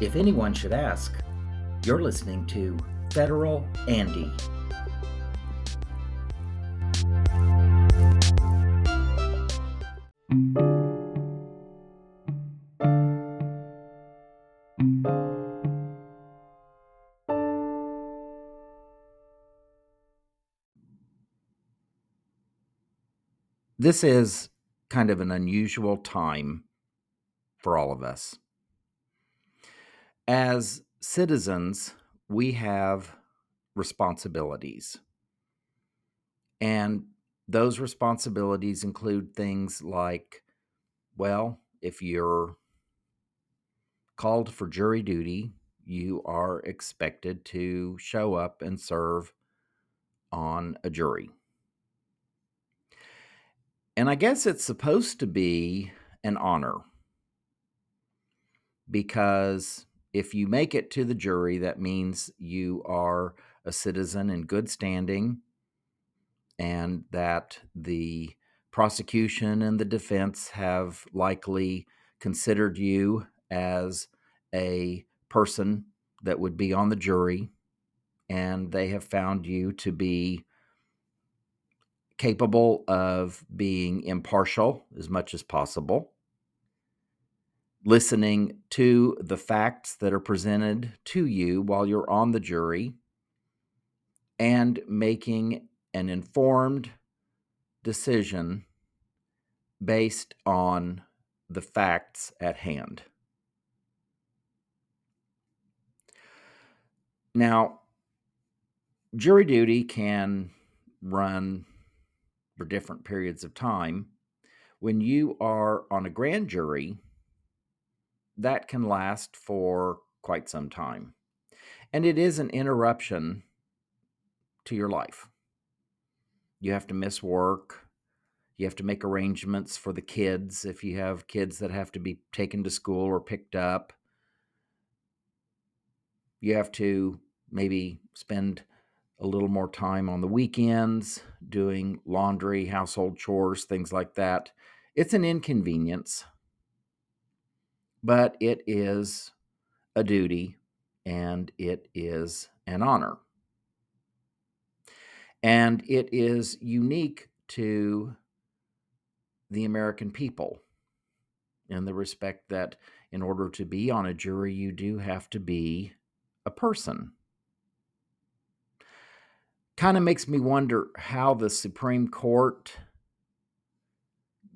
If anyone should ask, you're listening to Federal Andy. This is kind of an unusual time for all of us. As citizens, we have responsibilities. And those responsibilities include things like, well, if you're called for jury duty, you are expected to show up and serve on a jury. And I guess it's supposed to be an honor because if you make it to the jury, that means you are a citizen in good standing and that the prosecution and the defense have likely considered you as a person that would be on the jury and they have found you to be capable of being impartial as much as possible, listening to the facts that are presented to you while you're on the jury, and making an informed decision based on the facts at hand. Now, jury duty can run for different periods of time. When you are on a grand jury, that can last for quite some time. And it is an interruption to your life. You have to miss work. You have to make arrangements for the kids if you have kids that have to be taken to school or picked up. You have to maybe spend a little more time on the weekends doing laundry, household chores, things like that. It's an inconvenience, but it is a duty and it is an honor. And it is unique to the American people in the respect that in order to be on a jury, you do have to be a person kind of makes me wonder how the Supreme Court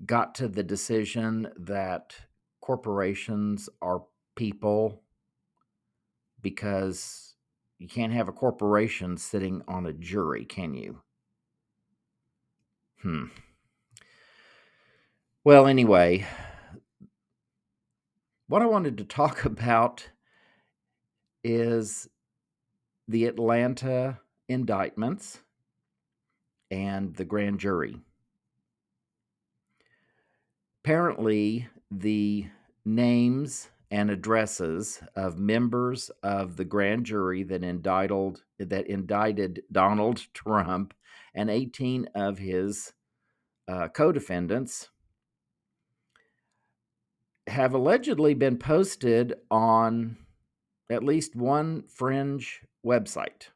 got to the decision that corporations are people because you can't have a corporation sitting on a jury, can you? Hmm. Well, anyway, what I wanted to talk about is the Atlanta indictments and the grand jury. Apparently, the names and addresses of members of the grand jury that indicted that indicted Donald Trump and 18 of his uh, co-defendants have allegedly been posted on at least one fringe website.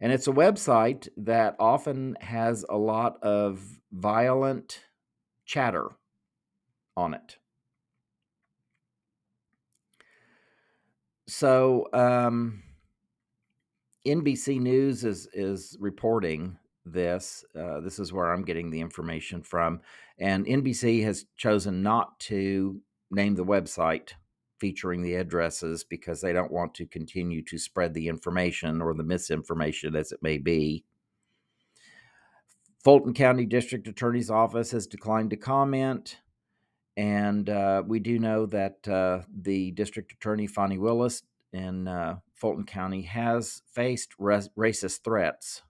And it's a website that often has a lot of violent chatter on it. So um, NBC News is is reporting this. Uh, this is where I'm getting the information from, and NBC has chosen not to name the website featuring the addresses because they don't want to continue to spread the information or the misinformation as it may be. Fulton County District Attorney's Office has declined to comment. And uh, we do know that uh, the District Attorney, Fani Willis, in uh, Fulton County has faced res- racist threats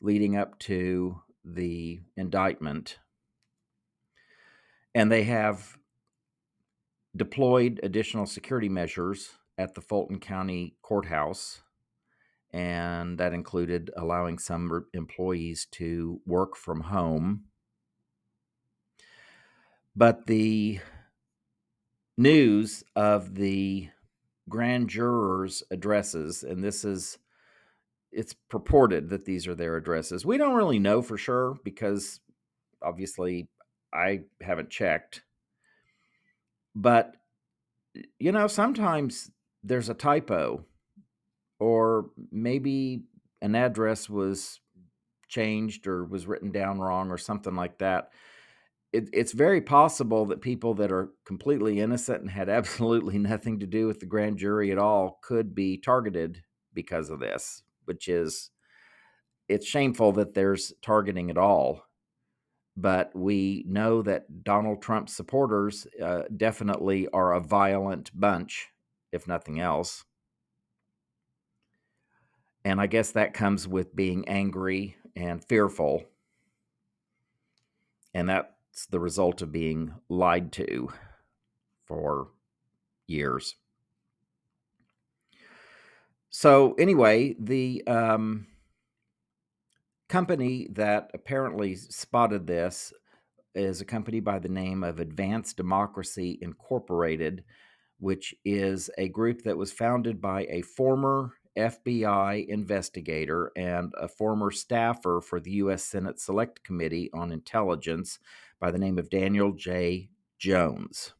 leading up to the indictment. And they have deployed additional security measures at the Fulton County Courthouse, and that included allowing some employees to work from home. But the news of the grand jurors' addresses, and this is it's purported that these are their addresses. We don't really know for sure because obviously I haven't checked. But you know, sometimes there's a typo or maybe an address was changed or was written down wrong or something like that. It, it's very possible that people that are completely innocent and had absolutely nothing to do with the grand jury at all could be targeted because of this, which is it's shameful that there's targeting at all. But we know that Donald Trump supporters uh, definitely are a violent bunch, if nothing else. And I guess that comes with being angry and fearful. And that's the result of being lied to for years. So, anyway, the um, company that apparently spotted this is a company by the name of Advanced Democracy Incorporated, which is a group that was founded by a former FBI investigator and a former staffer for the U.S. Senate Select Committee on Intelligence by the name of Daniel J. Jones.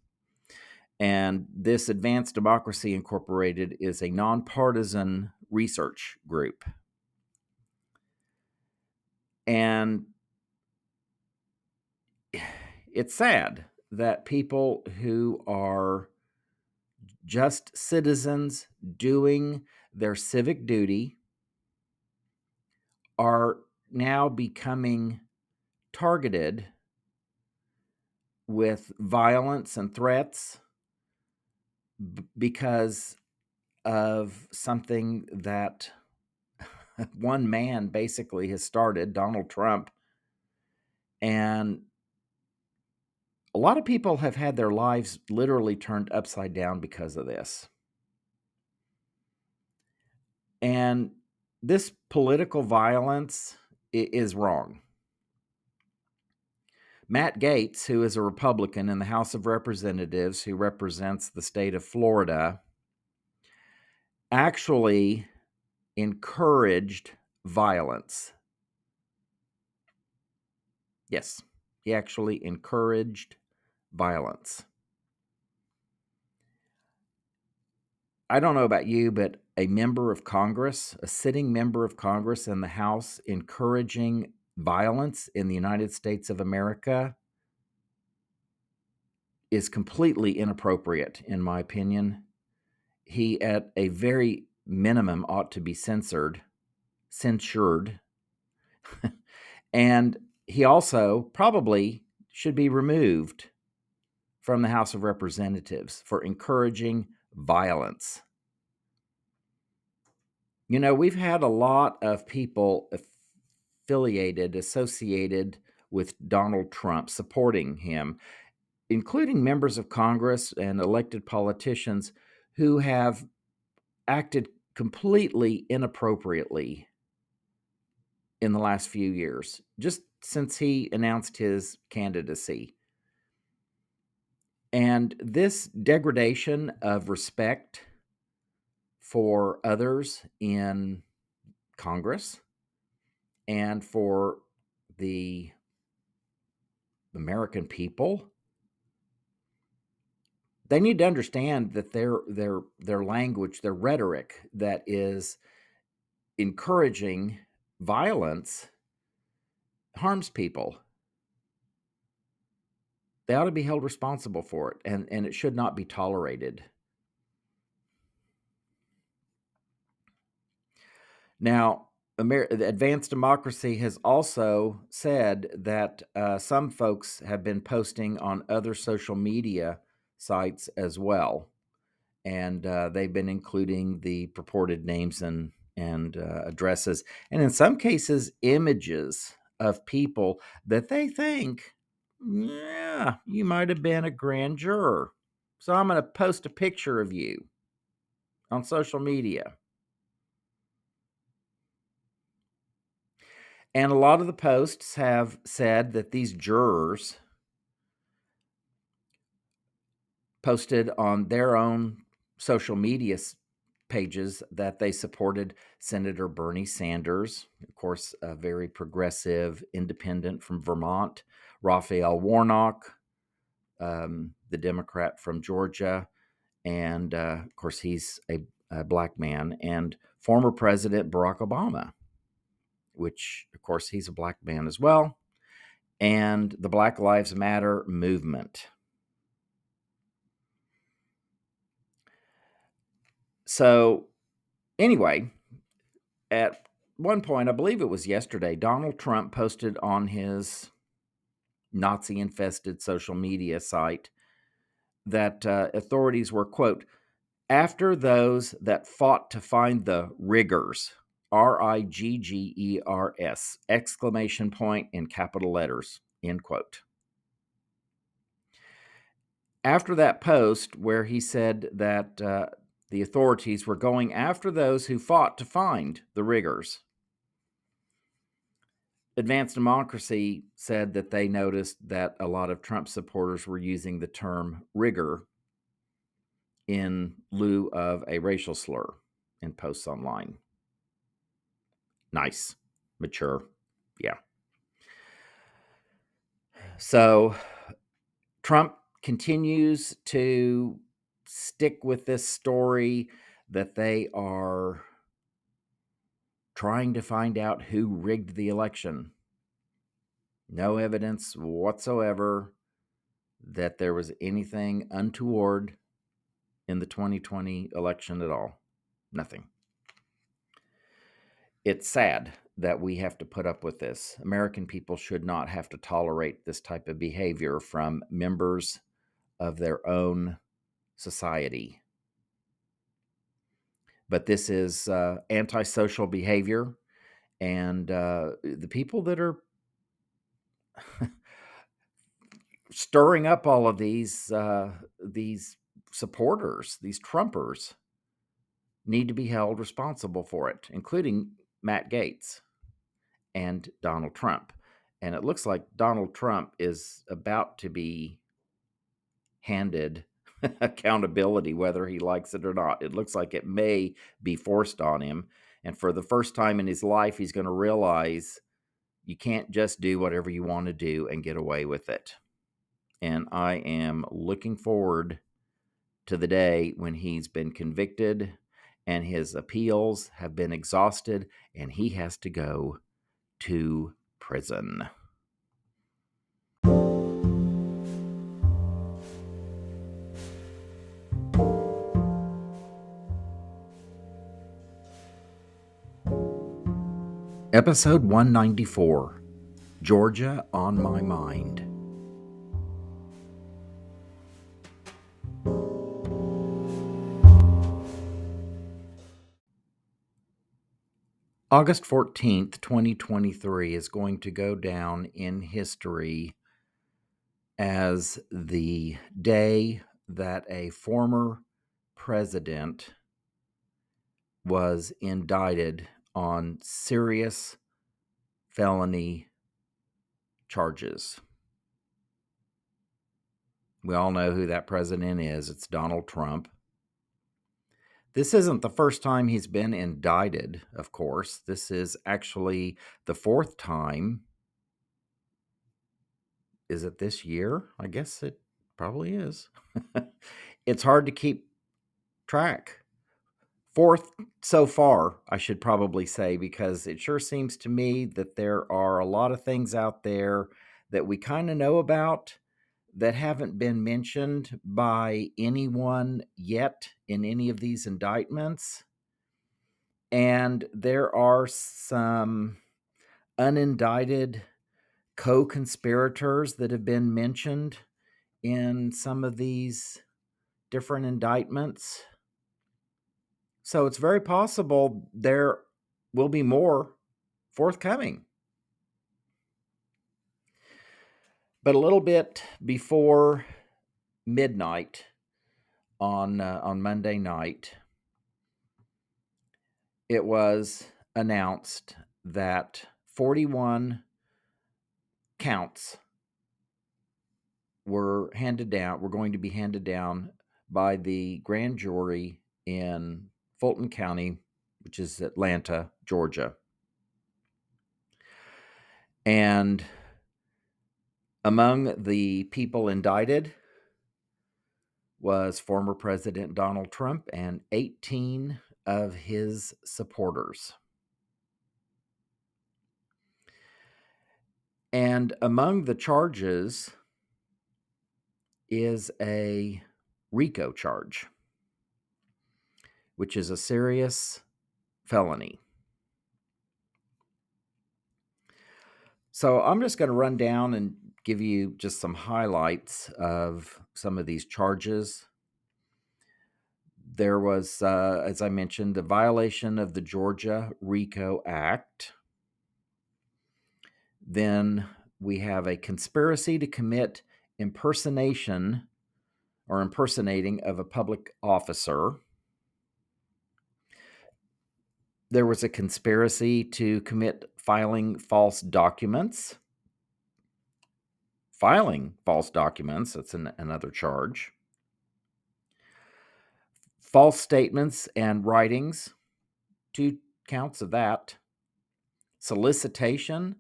And this Advanced Democracy Incorporated is a nonpartisan research group. And it's sad that people who are just citizens doing their civic duty are now becoming targeted with violence and threats because of something that one man basically has started, Donald Trump. And a lot of people have had their lives literally turned upside down because of this. And this political violence is wrong. Matt Gaetz, who is a Republican in the House of Representatives who represents the state of Florida, actually encouraged violence. Yes, he actually encouraged violence. I don't know about you, but a member of Congress, a sitting member of Congress in the House, encouraging violence in the United States of America is completely inappropriate, in my opinion. He, at a very minimum, ought to be censored, censured. and he also probably should be removed from the House of Representatives for encouraging violence. You know, we've had a lot of people affiliated, associated with Donald Trump, supporting him, including members of Congress and elected politicians who have acted completely inappropriately in the last few years, just since he announced his candidacy. And this degradation of respect for others in Congress and for the American people they need to understand that their their their language their rhetoric that is encouraging violence harms people they ought to be held responsible for it, and, and it should not be tolerated. Now, Amer- advanced democracy has also said that uh, some folks have been posting on other social media sites as well, and uh, they've been including the purported names and and uh, addresses, and in some cases, images of people that they think yeah, you might have been a grand juror. So I'm going to post a picture of you on social media. And a lot of the posts have said that these jurors posted on their own social media pages that they supported Senator Bernie Sanders, of course, a very progressive independent from Vermont, Raphael Warnock, um, the Democrat from Georgia, and uh, of course, he's a, a black man, and former President Barack Obama, which, of course, he's a black man as well, and the Black Lives Matter movement. So, anyway, at one point, I believe it was yesterday, Donald Trump posted on his Nazi infested social media site that uh, authorities were, quote, after those that fought to find the riggers, R I G G E R S, exclamation point in capital letters, end quote. After that post, where he said that uh, the authorities were going after those who fought to find the riggers, Advanced Democracy said that they noticed that a lot of Trump supporters were using the term rigger in lieu of a racial slur in posts online. Nice, mature. Yeah. So Trump continues to stick with this story that they are trying to find out who rigged the election. No evidence whatsoever that there was anything untoward in the 2020 election at all. Nothing. It's sad that we have to put up with this. American people should not have to tolerate this type of behavior from members of their own society but this is uh, antisocial behavior, and uh, the people that are stirring up all of these uh, these supporters, these Trumpers, need to be held responsible for it, including Matt Gaetz and Donald Trump. And it looks like Donald Trump is about to be handed accountability, whether he likes it or not. It looks like it may be forced on him. And for the first time in his life, he's going to realize you can't just do whatever you want to do and get away with it. And I am looking forward to the day when he's been convicted and his appeals have been exhausted and he has to go to prison. Episode 194 Georgia on My Mind. August 14th, 2023 is going to go down in history as the day that a former president was indicted on serious felony charges. We all know who that president is. It's Donald Trump. This isn't the first time he's been indicted, of course. This is actually the fourth time. Is it this year? I guess it probably is. it's hard to keep track fourth so far, I should probably say, because it sure seems to me that there are a lot of things out there that we kind of know about that haven't been mentioned by anyone yet in any of these indictments. And there are some unindicted co conspirators that have been mentioned in some of these different indictments. So it's very possible there will be more forthcoming. But a little bit before midnight on uh, on Monday night, it was announced that 41 counts were handed down, were going to be handed down by the grand jury in Fulton County, which is Atlanta, Georgia. And among the people indicted was former President Donald Trump and 18 of his supporters. And among the charges is a RICO charge, which is a serious felony. So I'm just going to run down and give you just some highlights of some of these charges. There was, uh, as I mentioned, the violation of the Georgia RICO Act. Then we have a conspiracy to commit impersonation or impersonating of a public officer. There was a conspiracy to commit filing false documents. Filing false documents, that's an, another charge. False statements and writings, two counts of that. Solicitation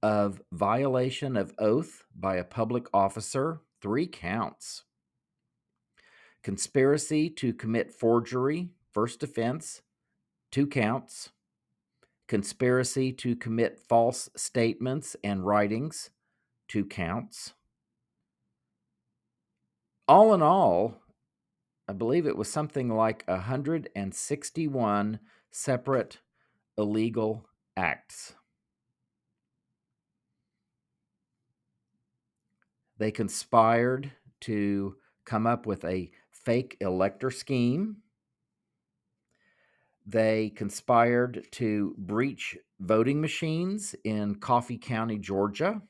of violation of oath by a public officer, three counts. Conspiracy to commit forgery, first offense, two counts. Conspiracy to commit false statements and writings, two counts. All in all, I believe it was something like 161 separate illegal acts. They conspired to come up with a fake elector scheme. They conspired to breach voting machines in Coffee County, Georgia.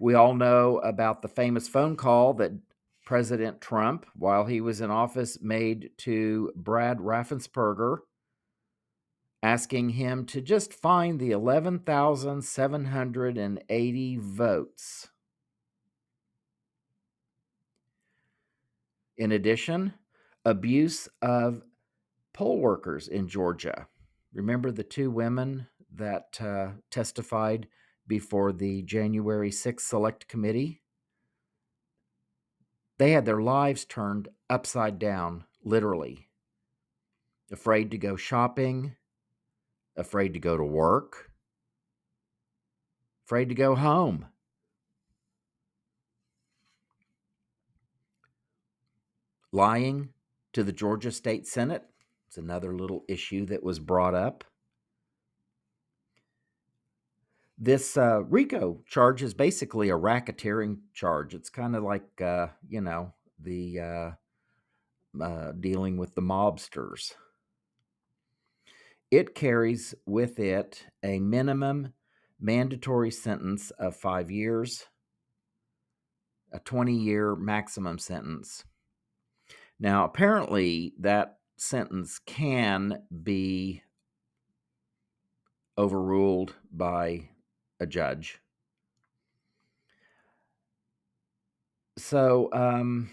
We all know about the famous phone call that President Trump, while he was in office, made to Brad Raffensperger asking him to just find the 11,780 votes. In addition, abuse of poll workers in Georgia. Remember the two women that uh, testified before the January 6th Select Committee? They had their lives turned upside down, literally. Afraid to go shopping, afraid to go to work, afraid to go home. Lying to the Georgia State Senate. It's another little issue that was brought up. This uh, RICO charge is basically a racketeering charge. It's kind of like, uh, you know, the uh, uh, dealing with the mobsters. It carries with it a minimum mandatory sentence of five years, a 20 year maximum sentence. Now, apparently, that sentence can be overruled by a judge. So, um,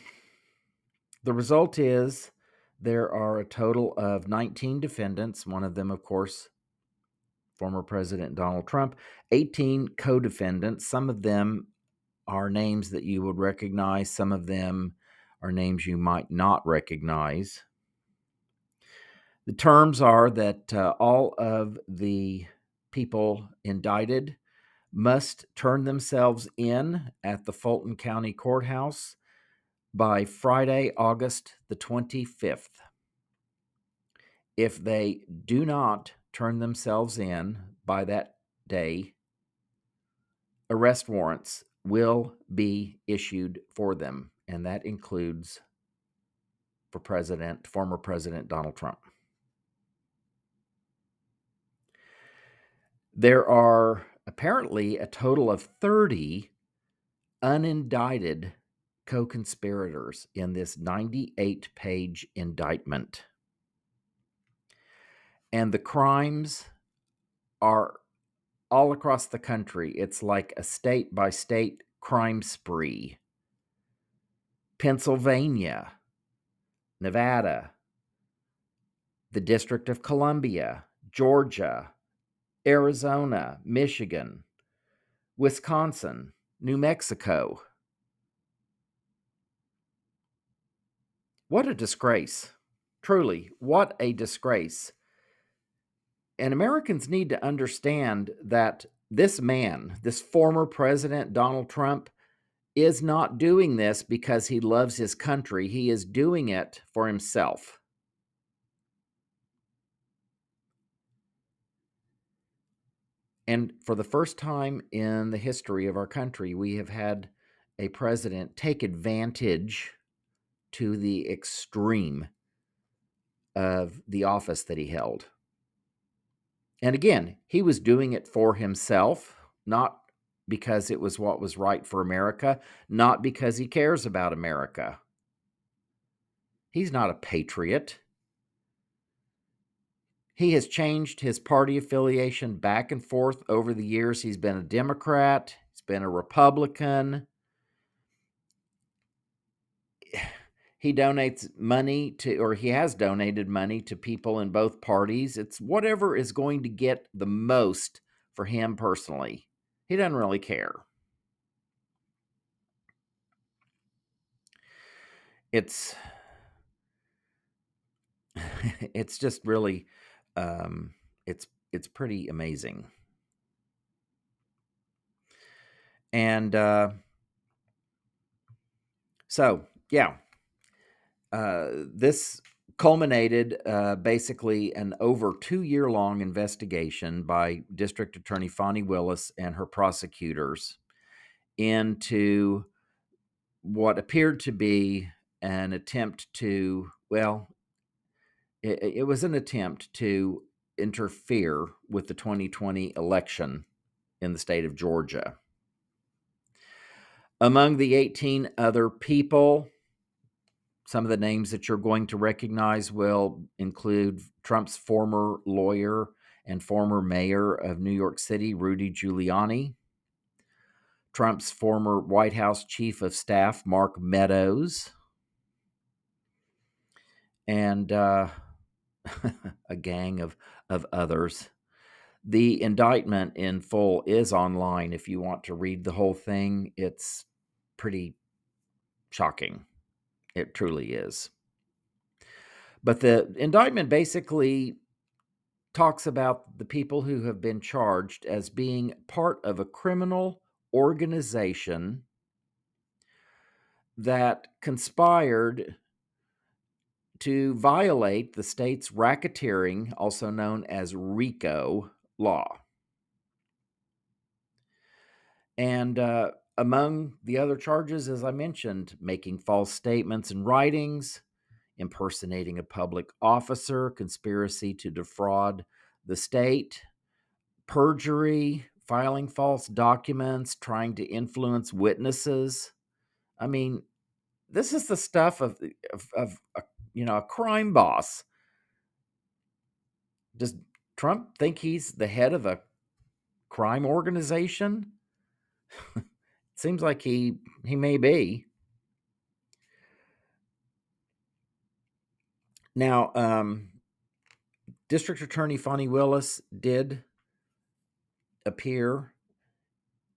the result is there are a total of 19 defendants, one of them, of course, former President Donald Trump, 18 co defendants. Some of them are names that you would recognize, some of them are names you might not recognize. The terms are that uh, all of the people indicted must turn themselves in at the Fulton County Courthouse by Friday, August the 25th. If they do not turn themselves in by that day, arrest warrants will be issued for them, and that includes for President, former President Donald Trump. There are apparently a total of 30 unindicted co conspirators in this 98 page indictment. And the crimes are all across the country. It's like a state by state crime spree. Pennsylvania, Nevada, the District of Columbia, Georgia, Arizona, Michigan, Wisconsin, New Mexico. What a disgrace. Truly, what a disgrace. And Americans need to understand that this man, this former president, Donald Trump, is not doing this because he loves his country. He is doing it for himself. And for the first time in the history of our country, we have had a president take advantage to the extreme of the office that he held. And again, he was doing it for himself, not because it was what was right for America, not because he cares about America. He's not a patriot. He has changed his party affiliation back and forth over the years. He's been a Democrat, he's been a Republican. He donates money to, or he has donated money to people in both parties. It's whatever is going to get the most for him personally. He doesn't really care. It's it's just really um, it's it's pretty amazing. And uh, so, yeah, uh, this culminated uh, basically an over two year long investigation by District Attorney Fani Willis and her prosecutors into what appeared to be an attempt to, well, it, it was an attempt to interfere with the 2020 election in the state of Georgia. Among the 18 other people, some of the names that you're going to recognize will include Trump's former lawyer and former mayor of New York City, Rudy Giuliani, Trump's former White House chief of staff, Mark Meadows, and uh, a gang of, of others. The indictment in full is online. If you want to read the whole thing, it's pretty shocking. It truly is. But the indictment basically talks about the people who have been charged as being part of a criminal organization that conspired to violate the state's racketeering, also known as RICO, law. And uh, among the other charges, as I mentioned, making false statements and writings, impersonating a public officer, conspiracy to defraud the state, perjury, filing false documents, trying to influence witnesses. I mean, this is the stuff of, of, of a you know, a crime boss. Does Trump think he's the head of a crime organization? it seems like he he may be. Now, um, District Attorney Fani Willis did appear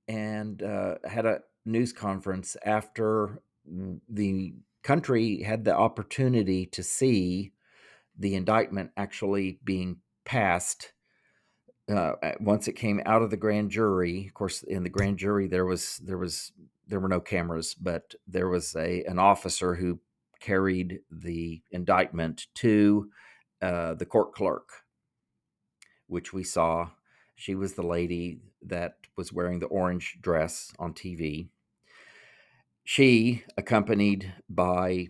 and uh, had a news conference after the country had the opportunity to see the indictment actually being passed uh, once it came out of the grand jury. Of course, in the grand jury there was there was there were no cameras, but there was a an officer who carried the indictment to uh, the court clerk, which we saw. She was the lady that was wearing the orange dress on TV she, accompanied by,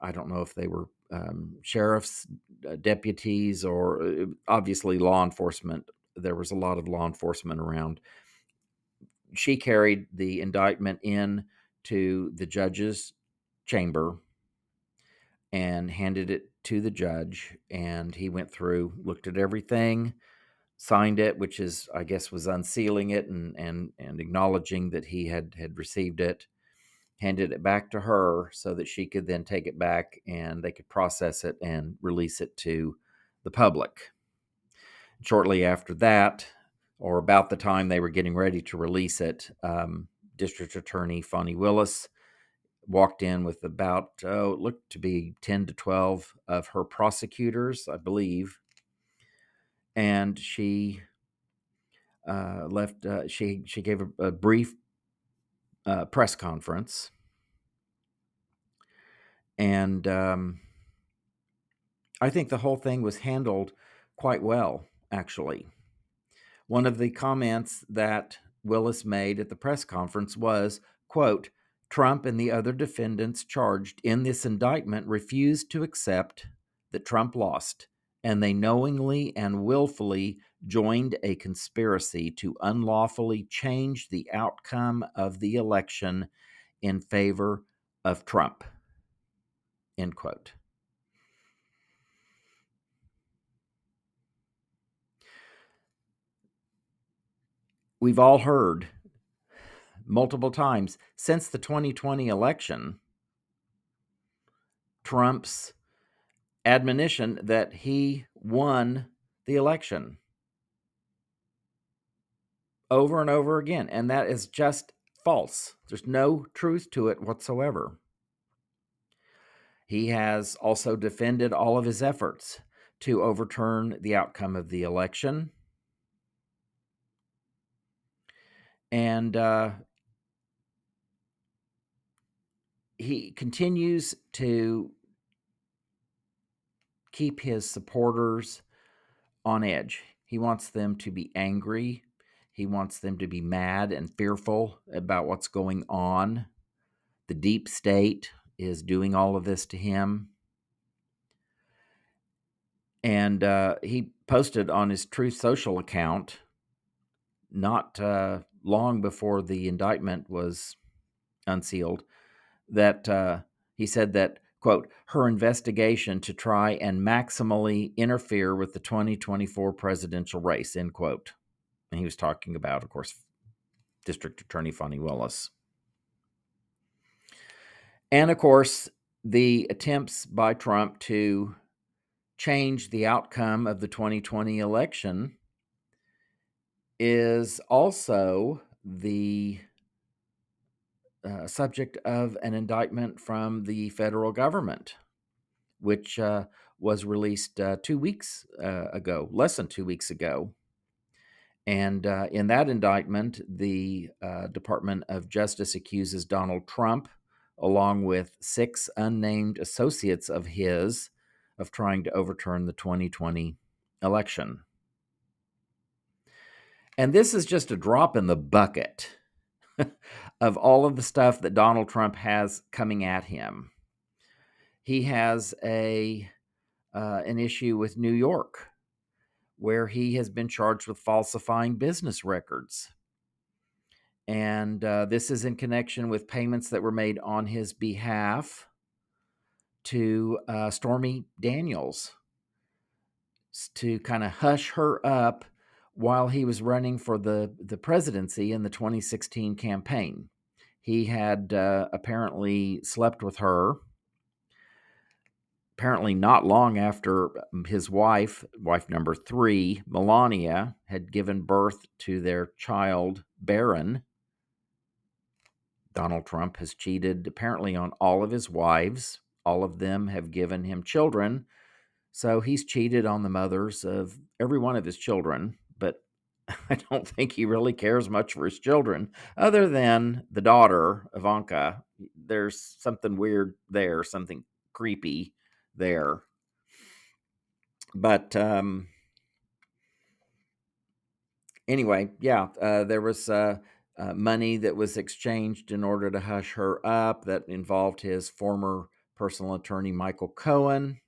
I don't know if they were um, sheriff's uh, deputies or uh, obviously law enforcement, there was a lot of law enforcement around. She carried the indictment in to the judge's chamber and handed it to the judge and he went through looked at everything signed it, which is, I guess, was unsealing it and and and acknowledging that he had had received it, handed it back to her so that she could then take it back and they could process it and release it to the public. Shortly after that, or about the time they were getting ready to release it, um, District Attorney Fani Willis walked in with about, oh, it looked to be 10 to 12 of her prosecutors, I believe. And she uh, left, uh, she, she gave a, a brief uh, press conference. And um, I think the whole thing was handled quite well, actually. One of the comments that Willis made at the press conference was, quote, Trump and the other defendants charged in this indictment refused to accept that Trump lost, and they knowingly and willfully joined a conspiracy to unlawfully change the outcome of the election in favor of Trump. End quote. We've all heard multiple times since the 2020 election Trump's admonition that he won the election over and over again. And that is just false. There's no truth to it whatsoever. He has also defended all of his efforts to overturn the outcome of the election. And uh, he continues to keep his supporters on edge. He wants them to be angry. He wants them to be mad and fearful about what's going on. The deep state is doing all of this to him. And uh, he posted on his Truth Social account not uh, long before the indictment was unsealed that uh, he said that quote her investigation to try and maximally interfere with the 2024 presidential race end quote. And he was talking about of course district attorney Fani Willis. And of course the attempts by Trump to change the outcome of the 2020 election is also the uh, subject of an indictment from the federal government, which uh, was released uh, two weeks uh, ago, less than two weeks ago. And uh, in that indictment, the uh, Department of Justice accuses Donald Trump, along with six unnamed associates of his, of trying to overturn the 2020 election. And this is just a drop in the bucket of all of the stuff that Donald Trump has coming at him. He has a uh, an issue with New York, where he has been charged with falsifying business records. And uh, this is in connection with payments that were made on his behalf to uh, Stormy Daniels to kind of hush her up while he was running for the, the presidency in the 2016 campaign. He had uh, apparently slept with her. Apparently, not long after um, his wife, wife number three, Melania, had given birth to their child, Barron. Donald Trump has cheated apparently on all of his wives. All of them have given him children. So he's cheated on the mothers of every one of his children. I don't think he really cares much for his children, other than the daughter, Ivanka. There's something weird there, something creepy there. But um, anyway, yeah, uh, there was uh, uh, money that was exchanged in order to hush her up that involved his former personal attorney, Michael Cohen.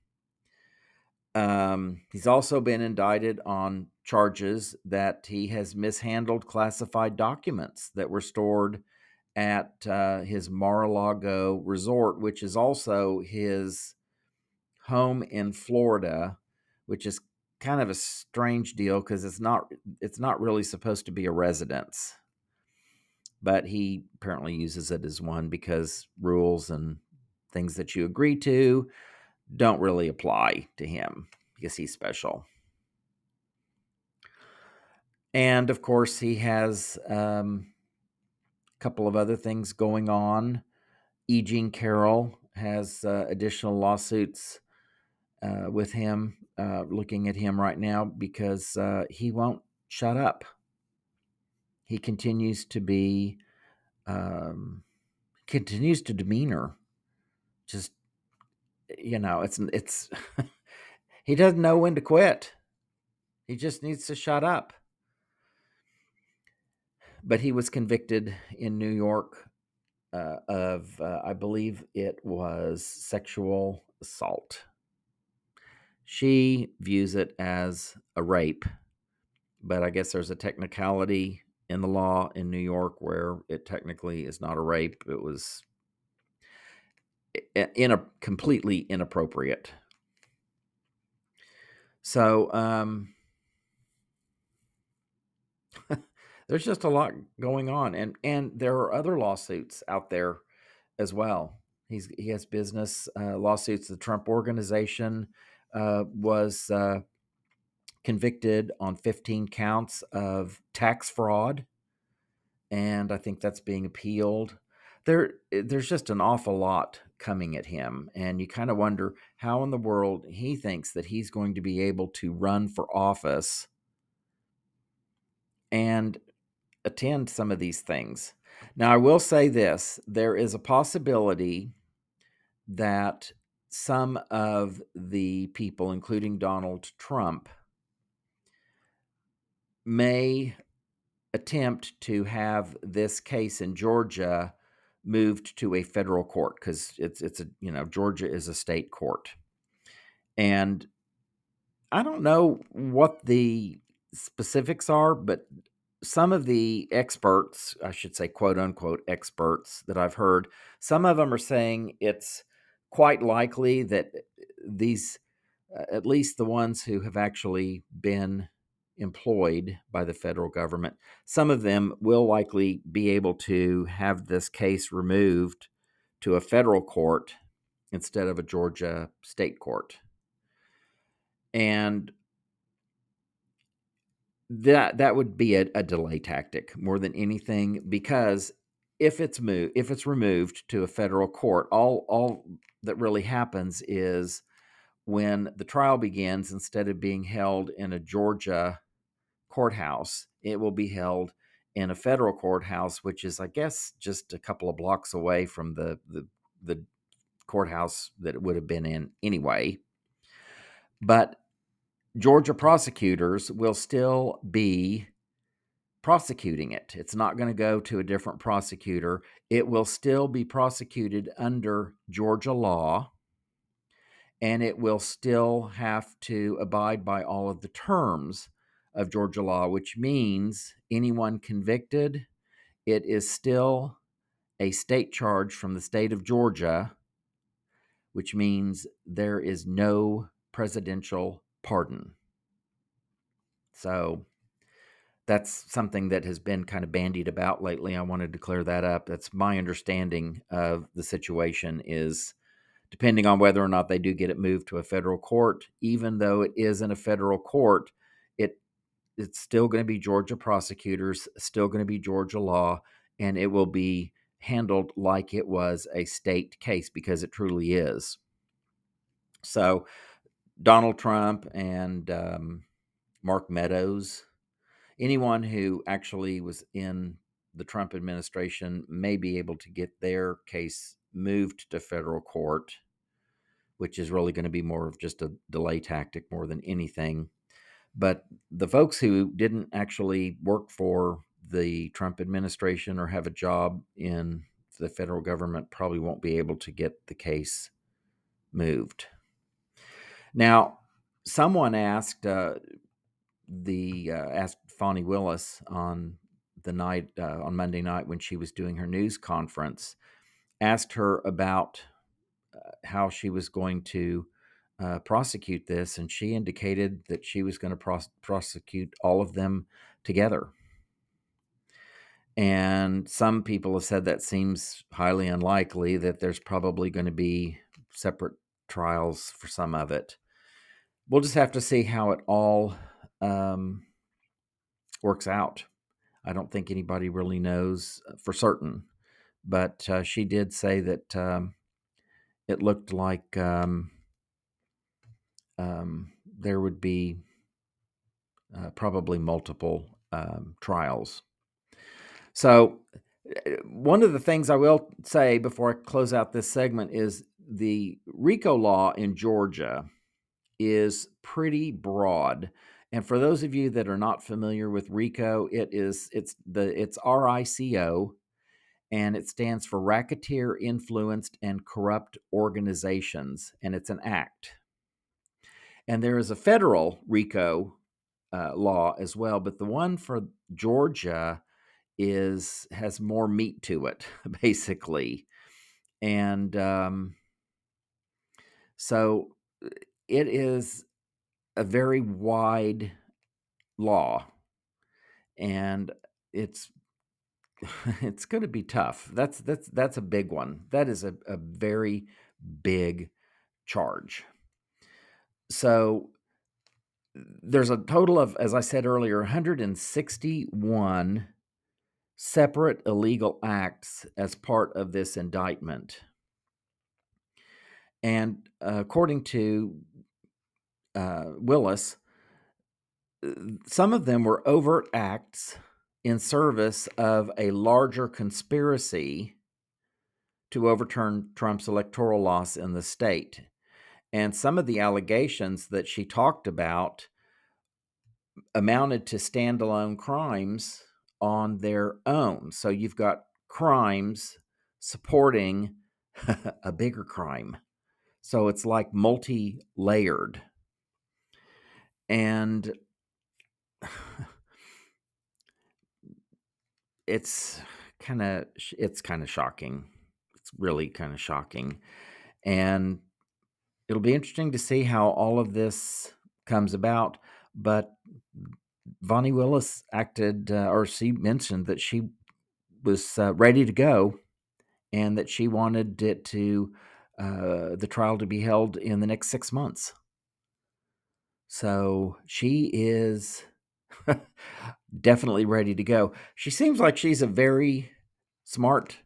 Um, he's also been indicted on charges that he has mishandled classified documents that were stored at uh, his Mar-a-Lago resort, which is also his home in Florida, which is kind of a strange deal because it's not it's not really supposed to be a residence. But he apparently uses it as one because rules and things that you agree to don't really apply to him because he's special and of course he has um, a couple of other things going on e jean carroll has uh, additional lawsuits uh, with him, uh, looking at him right now because uh, he won't shut up. He continues to be, um, continues to demeanor. Just, you know, it's, it's, he doesn't know when to quit. He just needs to shut up. But he was convicted in New York uh, of, uh, I believe it was sexual assault. She views it as a rape, but I guess there's a technicality in the law in New York where it technically is not a rape. It was in a completely inappropriate. So um, there's just a lot going on, and and there are other lawsuits out there as well. He's he has business uh, lawsuits. The Trump Organization uh, was uh, convicted on 15 counts of tax fraud, and I think that's being appealed. There, eh, there's just an awful lot coming at him, and you kind of wonder how in the world he thinks that he's going to be able to run for office and attend some of these things. Now, I will say this there is a possibility that some of the people, including Donald Trump, may attempt to have this case in Georgia moved to a federal court because it's it's a you know Georgia is a state court, and I don't know what the specifics are, but some of the experts, I should say, quote unquote experts that I've heard, some of them are saying it's quite likely that uh, these, at least the ones who have actually been employed by the federal government, some of them will likely be able to have this case removed to a federal court instead of a Georgia state court. And that that would be a, a delay tactic more than anything because if it's moved if it's removed to a federal court all all that really happens is when the trial begins, instead of being held in a Georgia courthouse, it will be held in a federal courthouse, which is, I guess, just a couple of blocks away from the the, the courthouse that it would have been in anyway. But Georgia prosecutors will still be prosecuting it. It's not going to go to a different prosecutor. It will still be prosecuted under Georgia law, and it will still have to abide by all of the terms of Georgia law, which means anyone convicted, it is still a state charge from the state of Georgia, which means there is no presidential pardon. So, that's something that has been kind of bandied about lately. I wanted to clear that up. That's my understanding of the situation is depending on whether or not they do get it moved to a federal court, even though it is in a federal court, it it's still going to be Georgia prosecutors, still going to be Georgia law, and it will be handled like it was a state case because it truly is. So, Donald Trump and um, Mark Meadows anyone who actually was in the Trump administration may be able to get their case moved to federal court, which is really going to be more of just a delay tactic more than anything. But the folks who didn't actually work for the Trump administration or have a job in the federal government probably won't be able to get the case moved. Now, someone asked uh, the uh, asked Fani Willis on the night uh, on Monday night when she was doing her news conference, asked her about uh, how she was going to uh, prosecute this, and she indicated that she was going to pros- prosecute all of them together. And some people have said that seems highly unlikely, that there's probably going to be separate trials for some of it. We'll just have to see how it all um, works out. I don't think anybody really knows uh, for certain, but uh, she did say that um, it looked like um, um, there would be uh, probably multiple um, trials. So, uh, one of the things I will say before I close out this segment is the RICO law in Georgia is pretty broad. And for those of you that are not familiar with RICO, it is it's the it's RICO and it stands for Racketeer Influenced and Corrupt Organizations and it's an act. And there is a federal RICO uh, law as well, but the one for Georgia is has more meat to it, basically, and um, so it is a very wide law, and it's it's going to be tough. That's that's that's a big one. That is a, a very big charge. So there's a total of, as I said earlier, 161 separate illegal acts as part of this indictment. And according to uh, Willis, some of them were overt acts in service of a larger conspiracy to overturn Trump's electoral loss in the state. And some of the allegations that she talked about amounted to standalone crimes on their own. So you've got crimes supporting a bigger crime. So it's like multi layered. And it's kind of it's kind of shocking. It's really kind of shocking. And it'll be interesting to see how all of this comes about. But Fani Willis acted, uh, or she mentioned that she was uh, ready to go, and that she wanted it to uh, the trial to be held in the next six months. So she is definitely ready to go. She seems like she's a very smart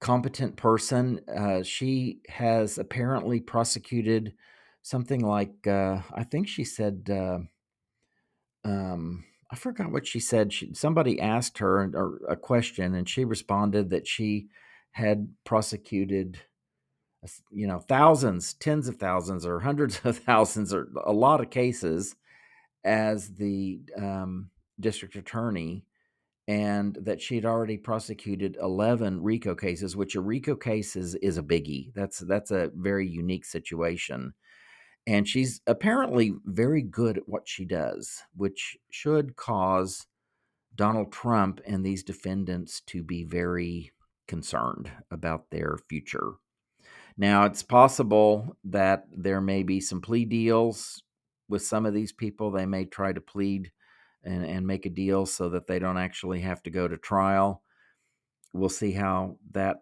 competent person. Uh, she has apparently prosecuted something like uh, I think she said uh, um, I forgot what she said. She, somebody asked her a, a question, and she responded that she had prosecuted you know thousands tens of thousands or hundreds of thousands or a lot of cases as the um, district attorney and that she'd already prosecuted 11 RICO cases, which a RICO case is, is a biggie. That's that's a very unique situation. And she's apparently very good at what she does, which should cause Donald Trump and these defendants to be very concerned about their future. Now, it's possible that there may be some plea deals with some of these people. They may try to plead and, and make a deal so that they don't actually have to go to trial. We'll see how that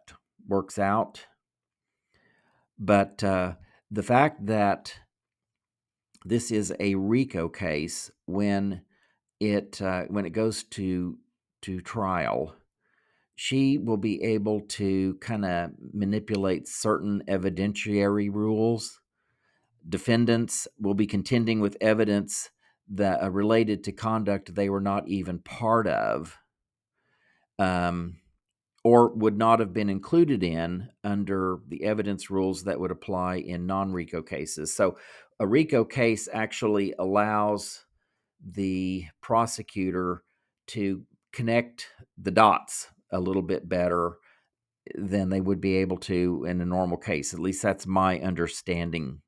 works out. But uh, the fact that this is a RICO case when it uh, when it goes to to trial, she will be able to kind of manipulate certain evidentiary rules. Defendants will be contending with evidence that uh, related to conduct they were not even part of um, or would not have been included in under the evidence rules that would apply in non RICO cases. So, a RICO case actually allows the prosecutor to connect the dots a little bit better than they would be able to in a normal case. At least that's my understanding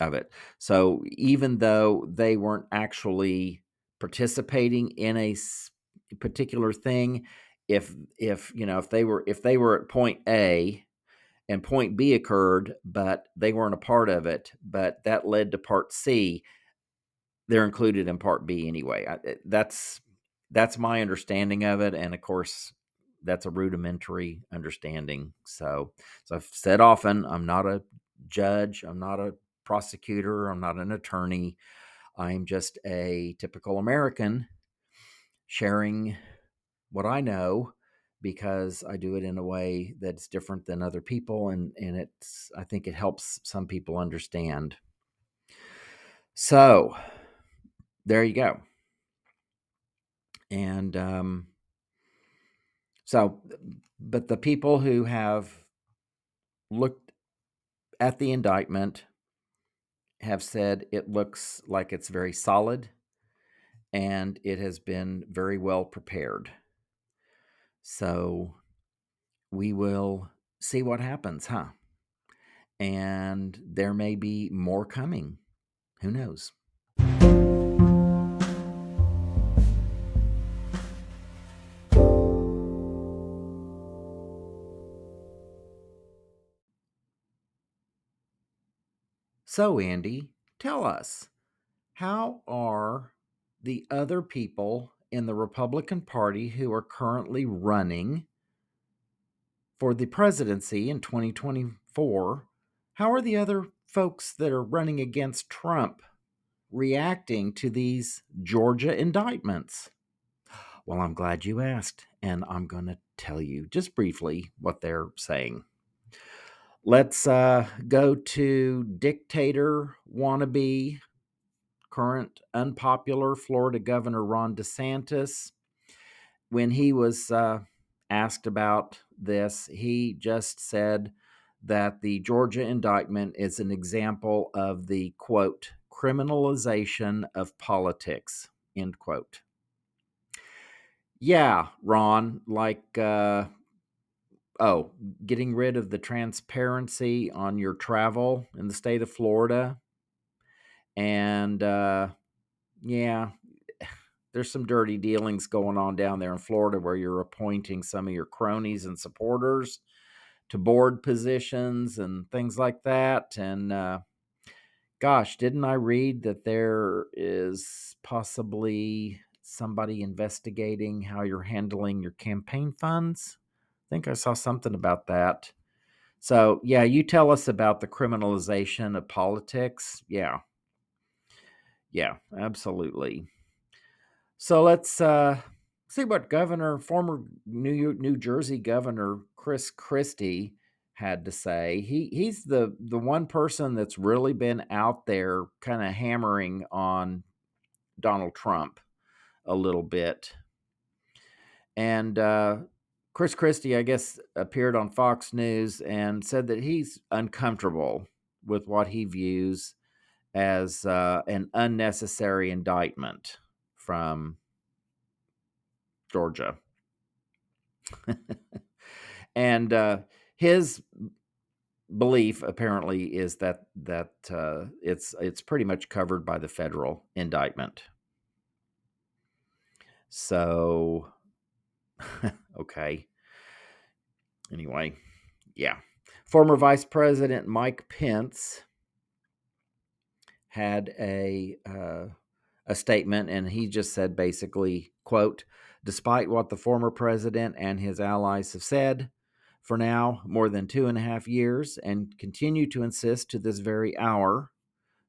of it. So even though they weren't actually participating in a particular thing, if if you know if they were if they were at point A and point B occurred, but they weren't a part of it. But that led to part C. They're included in part B anyway. I, eh, that's that's my understanding of it, and of course, that's a rudimentary understanding. So, so I've said often, I'm not a judge, I'm not a prosecutor, I'm not an attorney. I'm just a typical American sharing what I know because I do it in a way that's different than other people and and it's I think it helps some people understand. So, there you go. And um so but the people who have looked at the indictment have said it looks like it's very solid and it has been very well prepared. So we will see what happens, huh? And there may be more coming. Who knows? So, Andy, tell us how are the other people in the Republican Party who are currently running for the presidency in 2024, how are the other folks that are running against Trump reacting to these Georgia indictments? Well, I'm glad you asked, and I'm going to tell you just briefly what they're saying. Let's uh, go to dictator wannabe current unpopular Florida Governor Ron DeSantis. When he was uh, asked about this, he just said that the Georgia indictment is an example of the quote, criminalization of politics, end quote. Yeah, Ron, like, uh, oh, getting rid of the transparency on your travel in the state of Florida and uh, yeah, there's some dirty dealings going on down there in Florida where you're appointing some of your cronies and supporters to board positions and things like that. And uh, gosh, didn't I read that there is possibly somebody investigating how you're handling your campaign funds? I think I saw something about that. So, yeah, you tell us about the criminalization of politics. Yeah. Yeah, absolutely. So let's uh, see what Governor, former New New Jersey Governor Chris Christie had to say. He he's the the one person that's really been out there, kind of hammering on Donald Trump a little bit. And uh, Chris Christie, I guess, appeared on Fox News and said that he's uncomfortable with what he views as uh, an unnecessary indictment from Georgia. and uh, his belief apparently is that that uh, it's it's pretty much covered by the federal indictment. So, okay. Anyway, yeah. Former Vice President Mike Pence had a uh, a statement, and he just said basically, "quote Despite what the former president and his allies have said." For now, more than two and a half years, and continue to insist to this very hour,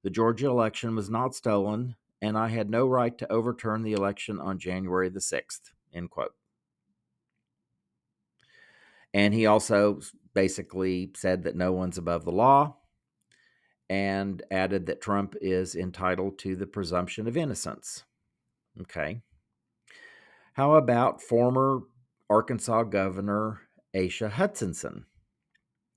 the Georgia election was not stolen, and I had no right to overturn the election on January the 6th. End quote. And he also basically said that no one's above the law and added that Trump is entitled to the presumption of innocence. Okay. How about former Arkansas Governor Asa Hutchinson?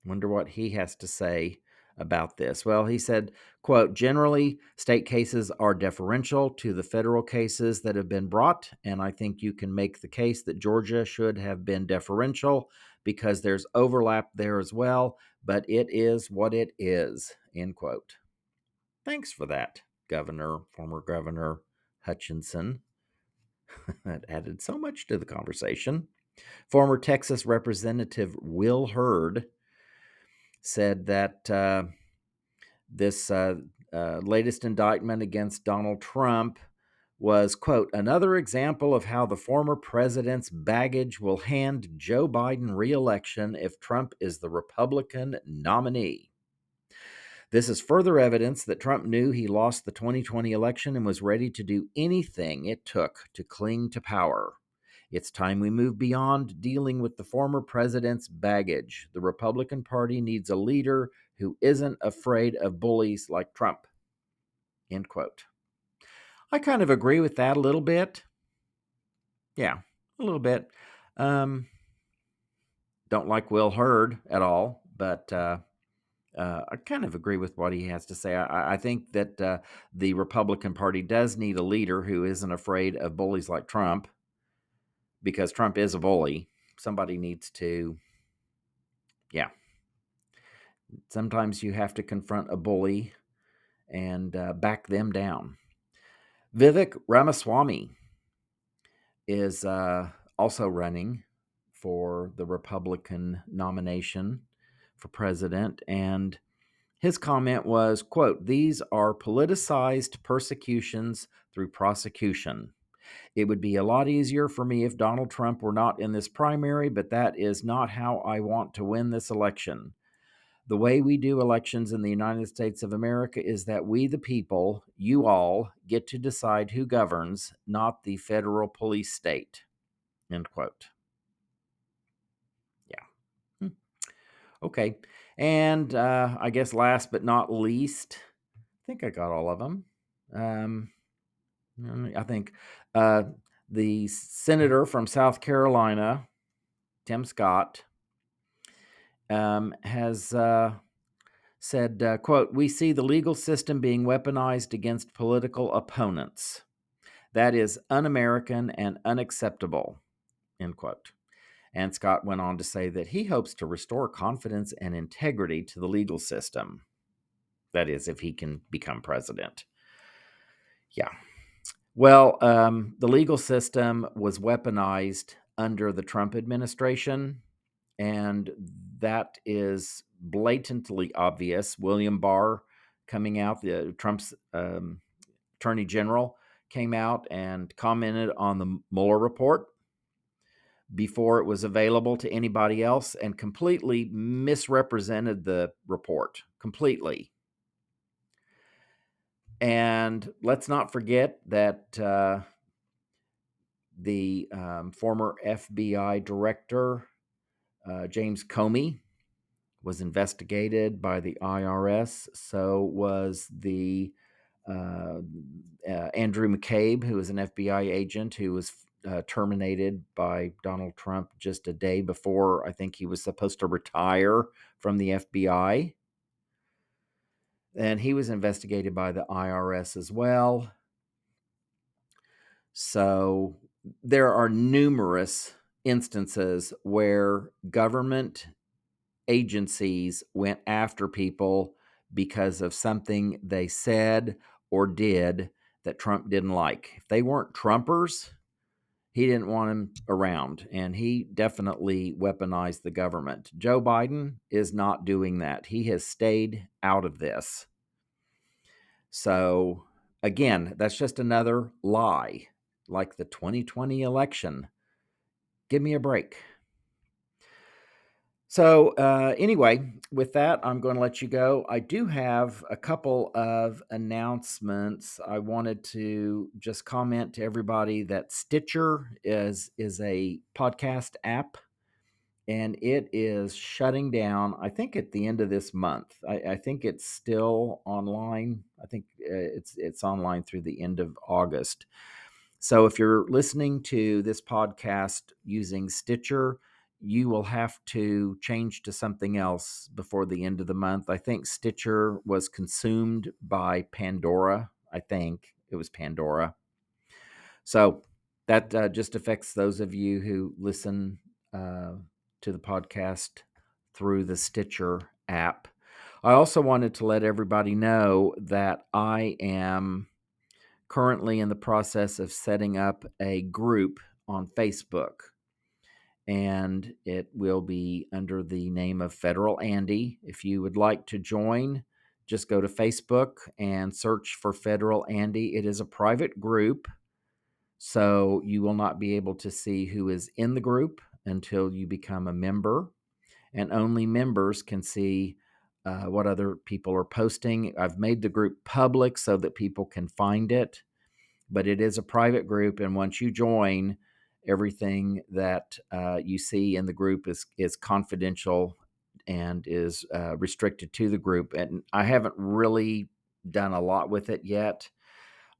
Wonder what he has to say about this. Well, he said, quote, generally state cases are deferential to the federal cases that have been brought, and I think you can make the case that Georgia should have been deferential because there's overlap there as well, but it is what it is, end quote. Thanks for that, Governor, former Governor Hutchinson. that added so much to the conversation. Former Texas Representative Will Hurd said that uh, this uh, uh, latest indictment against Donald Trump was, quote, another example of how the former president's baggage will hand Joe Biden reelection if Trump is the Republican nominee. This is further evidence that Trump knew he lost the 2020 election and was ready to do anything it took to cling to power. It's time we move beyond dealing with the former president's baggage. The Republican Party needs a leader who isn't afraid of bullies like Trump. End quote. I kind of agree with that a little bit. Yeah, a little bit. Um, don't like Will Hurd at all, but uh, uh, I kind of agree with what he has to say. I, I think that uh, the Republican Party does need a leader who isn't afraid of bullies like Trump, because Trump is a bully. Somebody needs to, yeah. Sometimes you have to confront a bully and uh, back them down. Vivek Ramaswamy is uh, also running for the Republican nomination for president, and his comment was, "quote These are politicized persecutions through prosecution. It would be a lot easier for me if Donald Trump were not in this primary, but that is not how I want to win this election." The way we do elections in the United States of America is that we, the people, you all, get to decide who governs, not the federal police state. End quote. Yeah. Hmm. Okay. And uh, I guess last but not least, I think I got all of them. Um, I think uh, the senator from South Carolina, Tim Scott, um, has uh, said, uh, quote, we see the legal system being weaponized against political opponents. That is un-American and unacceptable, end quote. And Scott went on to say that he hopes to restore confidence and integrity to the legal system. That is, if he can become president. Yeah. Well, um, the legal system was weaponized under the Trump administration and that is blatantly obvious. William Barr coming out, the Trump's um, attorney general came out and commented on the Mueller report before it was available to anybody else and completely misrepresented the report completely. And let's not forget that uh, the um, former FBI director uh, James Comey was investigated by the IRS. So was the uh, uh, Andrew McCabe, who was an FBI agent who was uh, terminated by Donald Trump just a day before I think he was supposed to retire from the FBI. And he was investigated by the IRS as well. So there are numerous instances where government agencies went after people because of something they said or did that Trump didn't like. If they weren't Trumpers, he didn't want them around, and he definitely weaponized the government. Joe Biden is not doing that. He has stayed out of this. So, again, that's just another lie, like the 2020 election give me a break. So, uh, anyway, with that, I'm going to let you go. I do have a couple of announcements. I wanted to just comment to everybody that Stitcher is is a podcast app, and it is shutting down. I think at the end of this month. I, I think it's still online. I think uh, it's it's online through the end of August. So if you're listening to this podcast using Stitcher, you will have to change to something else before the end of the month. I think Stitcher was consumed by Pandora. I think it was Pandora. So that uh, just affects those of you who listen uh, to the podcast through the Stitcher app. I also wanted to let everybody know that I am currently in the process of setting up a group on Facebook. and it will be under the name of Federal Andy. If you would like to join, just go to Facebook and search for Federal Andy. It is a private group, so you will not be able to see who is in the group until you become a member, and only members can see. Uh, what other people are posting. I've made the group public so that people can find it, but it is a private group. And once you join, everything that uh, you see in the group is is confidential and is uh, restricted to the group. And I haven't really done a lot with it yet.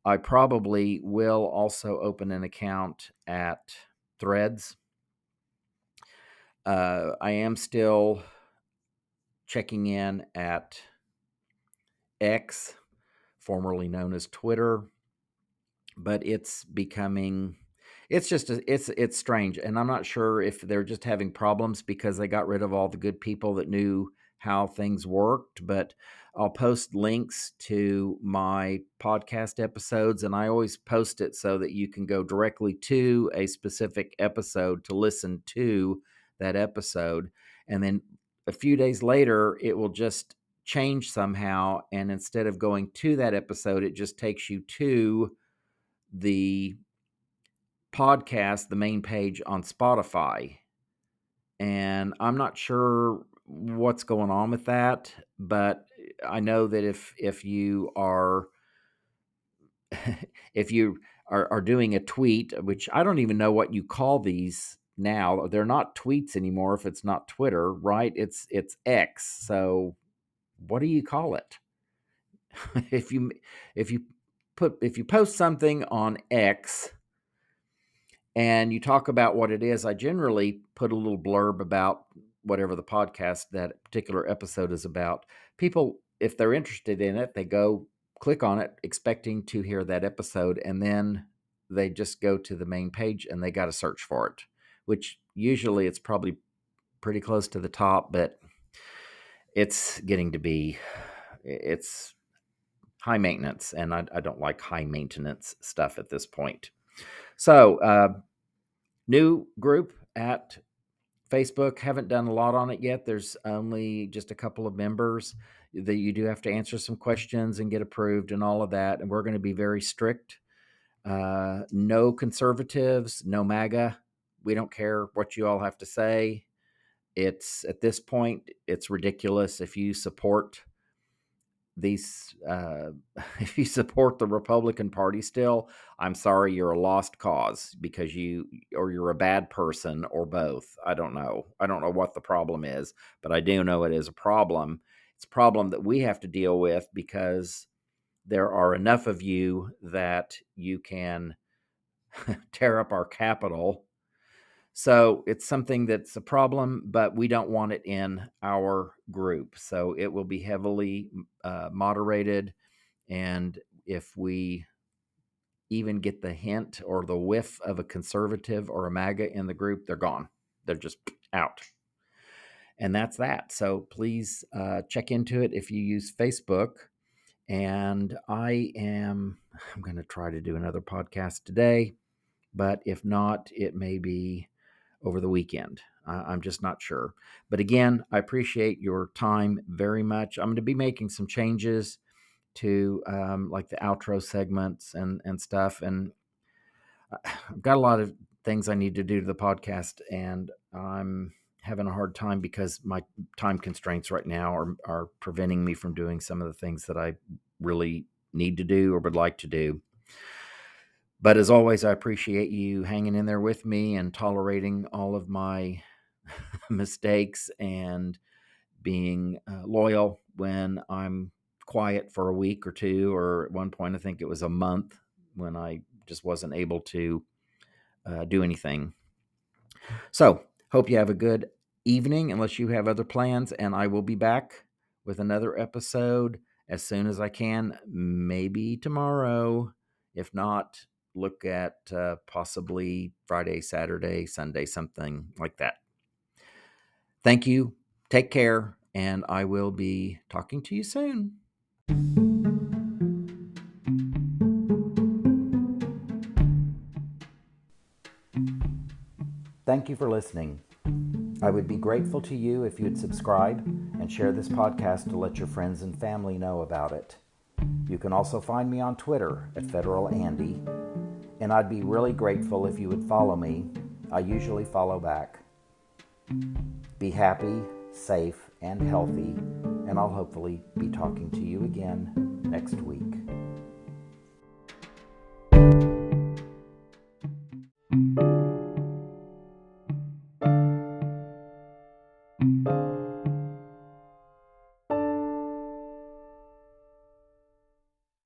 I probably will also open an account at Threads. Uh, I am still checking in at X, formerly known as Twitter, but it's becoming it's just a, it's it's strange and i'm not sure if they're just having problems because they got rid of all the good people that knew how things worked but i'll post links to my podcast episodes and i always post it so that you can go directly to a specific episode to listen to that episode and then a few days later it will just change somehow and instead of going to that episode it just takes you to the podcast, the main page on Spotify. And I'm not sure what's going on with that, but I know that if if you are if you are, are doing a tweet, which I don't even know what you call these now. They're not tweets anymore if it's not Twitter, right? It's it's X. So what do you call it? if you if you put if you post something on X and you talk about what it is, I generally put a little blurb about whatever the podcast that particular episode is about. People, if they're interested in it, they go click on it expecting to hear that episode, and then they just go to the main page and they got to search for it, which usually it's probably pretty close to the top, but it's getting to be it's high maintenance, and I, I don't like high maintenance stuff at this point. So, uh, new group at Facebook. Haven't done a lot on it yet. There's only just a couple of members that you do have to answer some questions and get approved and all of that. And we're going to be very strict. Uh, no conservatives, no MAGA. We don't care what you all have to say. It's at this point, it's ridiculous if you support these uh, if you support the Republican Party still, I'm sorry you're a lost cause because you or you're a bad person or both. I don't know. I don't know what the problem is, but I do know it is a problem. It's a problem that we have to deal with because there are enough of you that you can tear up our capitol so it's something that's a problem, but we don't want it in our group. So it will be heavily uh, moderated. And if we even get the hint or the whiff of a conservative or a MAGA in the group, they're gone. They're just out. And that's that. So please uh, check into it if you use Facebook. And I am, I'm going to try to do another podcast today. But if not, it may be over the weekend. Uh, I'm just not sure. But again, I appreciate your time very much. I'm going to be making some changes to um, like the outro segments and and stuff, and I've got a lot of things I need to do to the podcast, and I'm having a hard time because my time constraints right now are are preventing me from doing some of the things that I really need to do or would like to do. But as always, I appreciate you hanging in there with me and tolerating all of my mistakes and being uh, loyal when I'm quiet for a week or two, or at one point, I think it was a month when I just wasn't able to uh, do anything. So, hope you have a good evening, unless you have other plans, and I will be back with another episode as soon as I can, maybe tomorrow. If not, look at uh, possibly Friday, Saturday, Sunday, something like that. Thank you. Take care. And I will be talking to you soon. Thank you for listening. I would be grateful to you if you'd subscribe and share this podcast to let your friends and family know about it. You can also find me on Twitter at Federal Andy, and I'd be really grateful if you would follow me. I usually follow back. Be happy, safe, and healthy, and I'll hopefully be talking to you again next week.